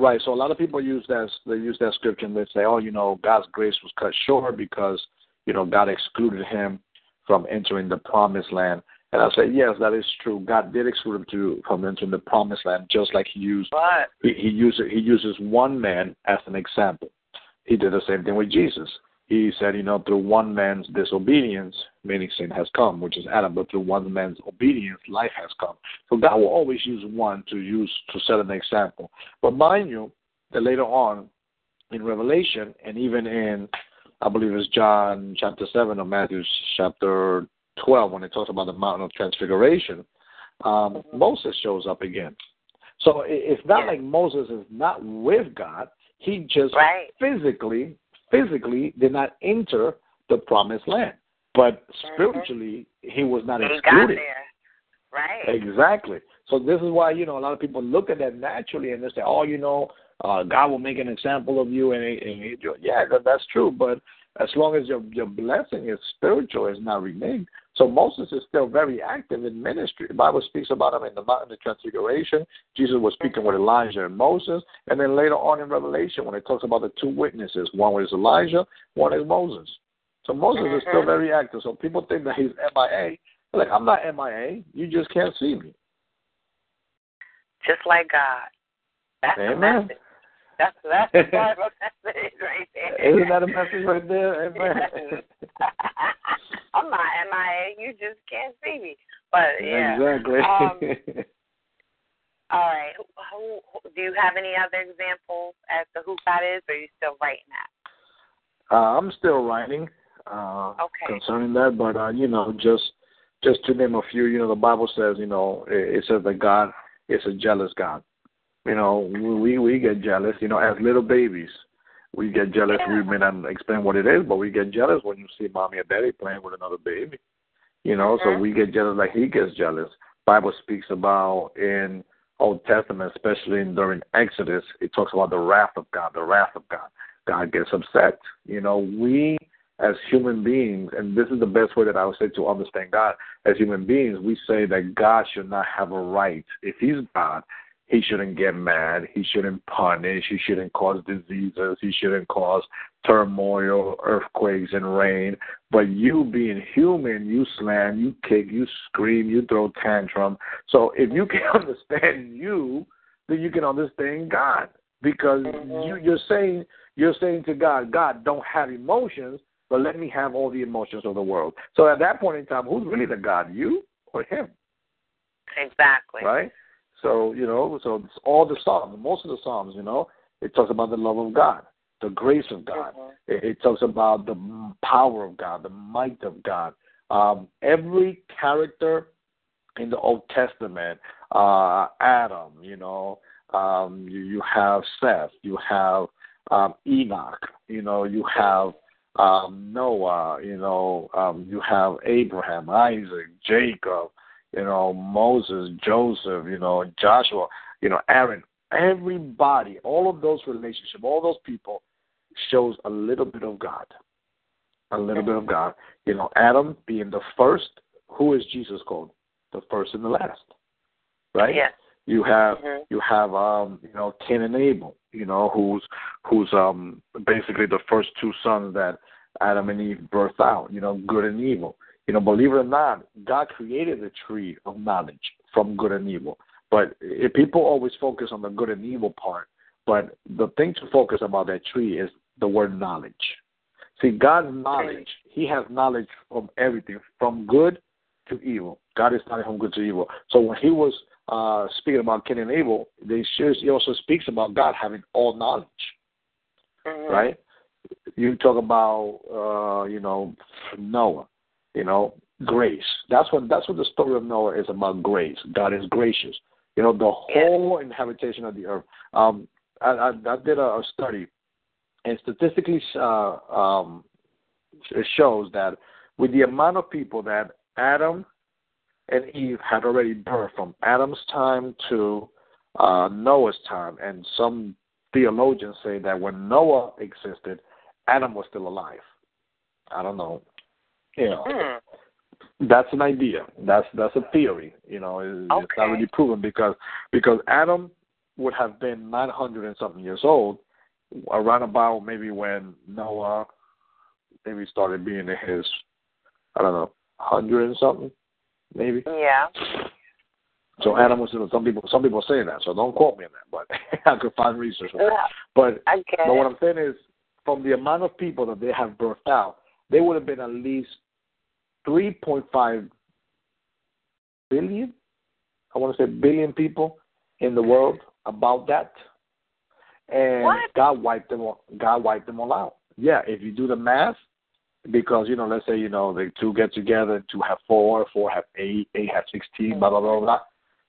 right. So a lot of people use that they use that scripture and they say, oh, you know, God's grace was cut short because you know God excluded him from entering the promised land. And I say, yes, that is true. God did exclude him to from entering the promised land, just like He used But he, he uses he uses one man as an example. He did the same thing with Jesus. He said, you know, through one man's disobedience, meaning sin has come, which is Adam, but through one man's obedience, life has come. So God will always use one to use to set an example. But mind you, that later on in Revelation and even in I believe it's John chapter seven or Matthew chapter twelve when it talks about the mountain of transfiguration, um, Moses shows up again. So it- it's not Yeah. like Moses is not with God. He just right. physically physically did not enter the promised land. But spiritually he was not He excluded. there. Right. Exactly. So this is why you know a lot of people look at that naturally and they say, "Oh, you know, uh, God will make an example of you," and, he, and he, yeah, that, that's true. But as long as your your blessing is spiritual, it's not reneged. So Moses is still very active in ministry. The Bible speaks about him in the mountain of transfiguration. Jesus was speaking with Elijah and Moses, and then later on in Revelation when it talks about the two witnesses, one is Elijah, one is Moses. So Moses is still Mhm. very active. So people think that he's MIA. Like I'm not MIA. You just can't see me. Just like God. That's the Amen. message. That's that's the Bible message right there. Isn't that a message right there? Amen. I'm not MIA. You just can't see me. But yeah. Exactly. Um, All right. Who, who- do you have any other examples as to who God is, or are you still writing that? uh, I'm still writing uh, Okay. concerning that, but uh, you know, just just to name a few, you know, the Bible says, you know, it, it says that God is a jealous God. You know, we we get jealous. You know, as little babies, we get jealous. Yeah. We may not explain what it is, but we get jealous when you see mommy and daddy playing with another baby. You know, so Mhm. we get jealous like he gets jealous. Bible speaks about in Old Testament, especially in, during Exodus, it talks about the wrath of God, the wrath of God. God gets upset. You know, we as human beings, and this is the best way that I would say to understand God, as human beings, we say that God should not have a right. If He's God, He shouldn't get mad. He shouldn't punish. He shouldn't cause diseases. He shouldn't cause turmoil, earthquakes, and rain. But you being human, you slam, you kick, you scream, you throw tantrum. So if you can understand you, then you can understand God. Because you, mm-hmm. you're saying you're saying to God, God, don't have emotions, but let me have all the emotions of the world. So at that point in time, who's really the God, you or him? Exactly. Right. So you know, so all the psalms, most of the psalms, you know, it talks about the love of God, the grace of God. Mm-hmm. It, it, talks about the power of God, the might of God. Um, every character in the Old Testament, uh, Adam, you know, um, you, you have Seth, you have um, Enoch, you know, you have um, Noah, you know, um, you have Abraham, Isaac, Jacob, you know, Moses, Joseph, you know, Joshua, you know, Aaron. Everybody, all of those relationships, all those people shows a little bit of God. A little bit of God. You know, Adam being the first, who is Jesus called? The first and the last. Right? Yes. You have mm-hmm. you have um you know Cain and Abel, you know, who's who's um basically the first two sons that Adam and Eve birthed out, you know, good and evil. You know, believe it or not, God created the tree of knowledge from good and evil. But if people always focus on the good and evil part, but the thing to focus about that tree is the word knowledge. See, God's knowledge, He has knowledge from everything, from good to evil. God is not from good to evil. So when He was uh, speaking about Cain and Abel, they he also speaks about God having all knowledge, mm-hmm. right? You talk about, uh, you know, Noah, you know, grace. That's what that's what the story of Noah is about. Grace. God is gracious. You know, the whole inhabitation of the earth. Um, I, I, I did a, a study, and statistically, uh, um, it shows that with the amount of people that Adam and Eve had already birthed from Adam's time to uh, Noah's time, and some theologians say that when Noah existed, Adam was still alive. I don't know. You know, mm. that's an idea. That's that's a theory. You know, it's, okay. it's not really proven because because Adam would have been 900 and something years old, around about maybe when Noah maybe started being in his, I don't know, hundred and something maybe. Yeah. So Adam was some people some people say that, so don't quote me on that, but I could find research on that. Yeah. But but it. what I'm saying is from the amount of people that they have birthed out, they would have been at least three point five billion. I want to say billion people in the world about that. And What? God wiped them all God wiped them all out. Yeah, if you do the math, because you know, let's say you know the two get together, two have four, four have eight, eight have sixteen, blah blah blah blah.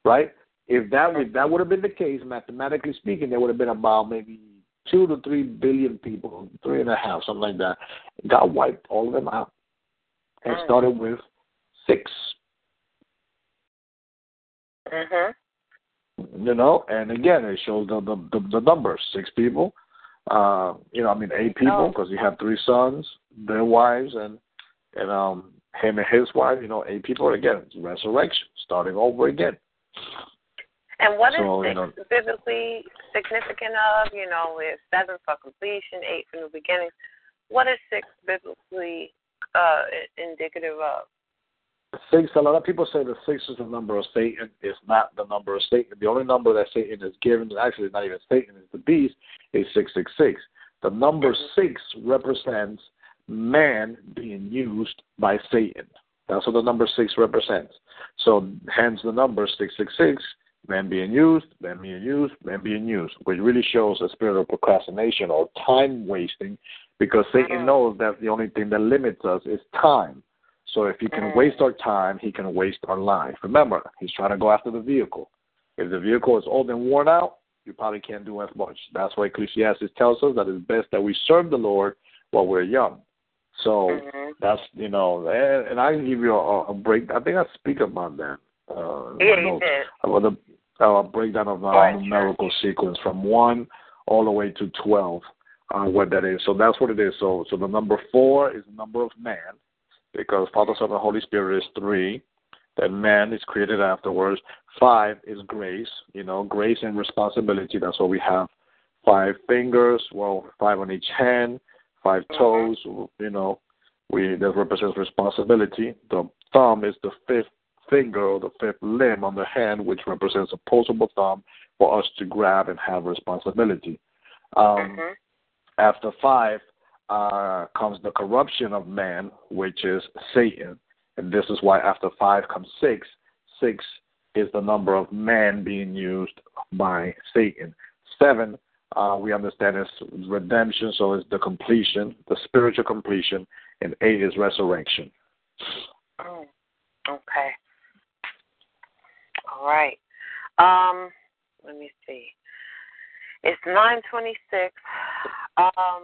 Right? If that would that would have been the case, mathematically speaking, there would have been about maybe two to three billion people, three and a half, something like that. God wiped all of them out and Mm. started with six. Mhm. You know, and again, it shows the the, the, the numbers: six people. Uh, you know, I mean, eight people Oh. because he had three sons, their wives, and and um him and his wife. You know, eight people. Again, resurrection, starting over again. And what is So, you six know- biblically significant of? You know, with seven for completion, eight for new beginnings. What is six biblically uh, indicative of? Six. A lot of people say the six is the number of Satan. It's not the number of Satan. The only number that Satan is given, actually, not even Satan. It's the beast. Is six six six. The number six represents man being used by Satan. That's what the number six represents. So, hence the number six six six. Man being used, man being used, man being used, which really shows a spirit of procrastination or time wasting, because Satan Mhm. knows that the only thing that limits us is time. So if he can waste our time, he can waste our life. Remember, he's trying to go after the vehicle. If the vehicle is old and worn out, you probably can't do as much. That's why Ecclesiastes tells us that it's best that we serve the Lord while we're young. So Mhm. that's you know, and, and I can give you a, a break. I think I speak about that. Uh, Yeah, notes. About the uh, breakdown of uh, numerical sequence from one all the way to twelve. Uh, what that is. So that's what it is. So so the number four is the number of man, because Father, Son, and Holy Spirit is three. Then man is created afterwards. Five is grace. You know, grace and responsibility. That's why we have five fingers. Well, five on each hand, 5 Mhm. toes. You know, we that represents responsibility. The thumb is the fifth finger or the fifth limb on the hand, which represents a opposable thumb for us to grab and have responsibility. Um, Mhm. After five uh, comes the corruption of man, which is Satan. And this is why after five comes six. Six is the number of men being used by Satan. Seven, uh, we understand is redemption, so it's the completion, the spiritual completion, and eight is resurrection. Oh, okay. All right. Um, let me see. It's nine twenty-six. Um,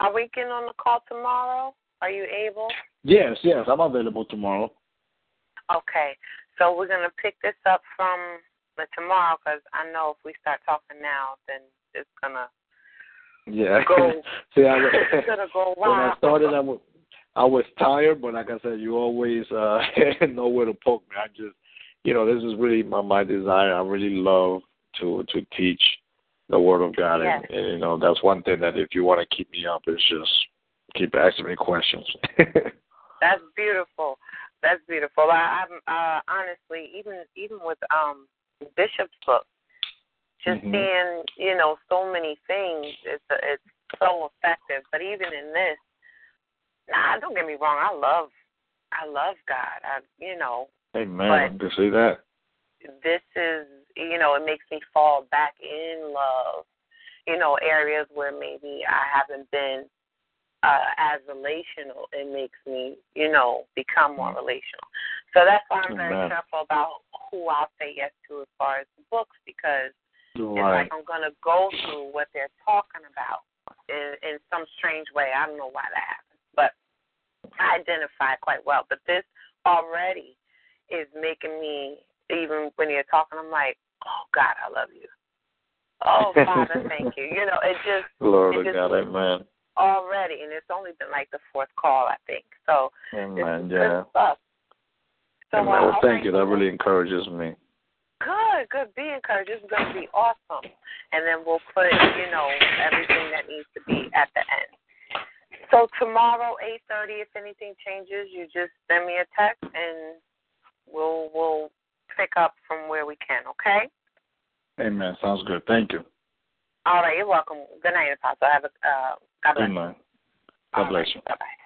are we getting on the call tomorrow? Are you able? Yes, yes, I'm available tomorrow. Okay, so we're gonna pick this up from the tomorrow because I know if we start talking now, then it's gonna yeah. go. See, I, it's gonna go when I started, I was I was tired, but like I said, you always uh know where to poke me. I just, you know, this is really my my desire. I really love to to teach the Word of God, Yes. and, and you know that's one thing that if you want to keep me up, is just keep asking me questions. That's beautiful. That's beautiful. I, I'm uh, honestly even even with um Bishop's book, just Mhm. seeing you know so many things. It's it's so effective. But even in this, nah, don't get me wrong. I love I love God. I you know Amen. To see that. This is you know it makes me fall back in love. You know areas where maybe I haven't been uh, as relational, it makes me, you know, become more relational. So that's why I'm very Amen. careful about who I'll say yes to as far as the books because it's like I'm gonna go through what they're talking about in in some strange way. I don't know why that happens, but I identify quite well. But this already is making me even when you're talking, I'm like, oh God, I love you. Oh Father, thank you. You know, it just Glory it just God. Amen. already, and it's only been like the fourth call, I think. So Amen. Yeah. stuff. So, Amen. uh, Well, thank you. That really encourages me. Good, good. Be encouraged. This is going to be awesome. And then we'll put, you know, everything that needs to be at the end. So tomorrow, eight thirty. If anything changes, you just send me a text, and we'll we'll pick up from where we can. Okay. Amen. Sounds good. Thank you. All right. You're welcome. Good night, Apostle. Have a uh, God bless. Amen. God bless you. Bye bye.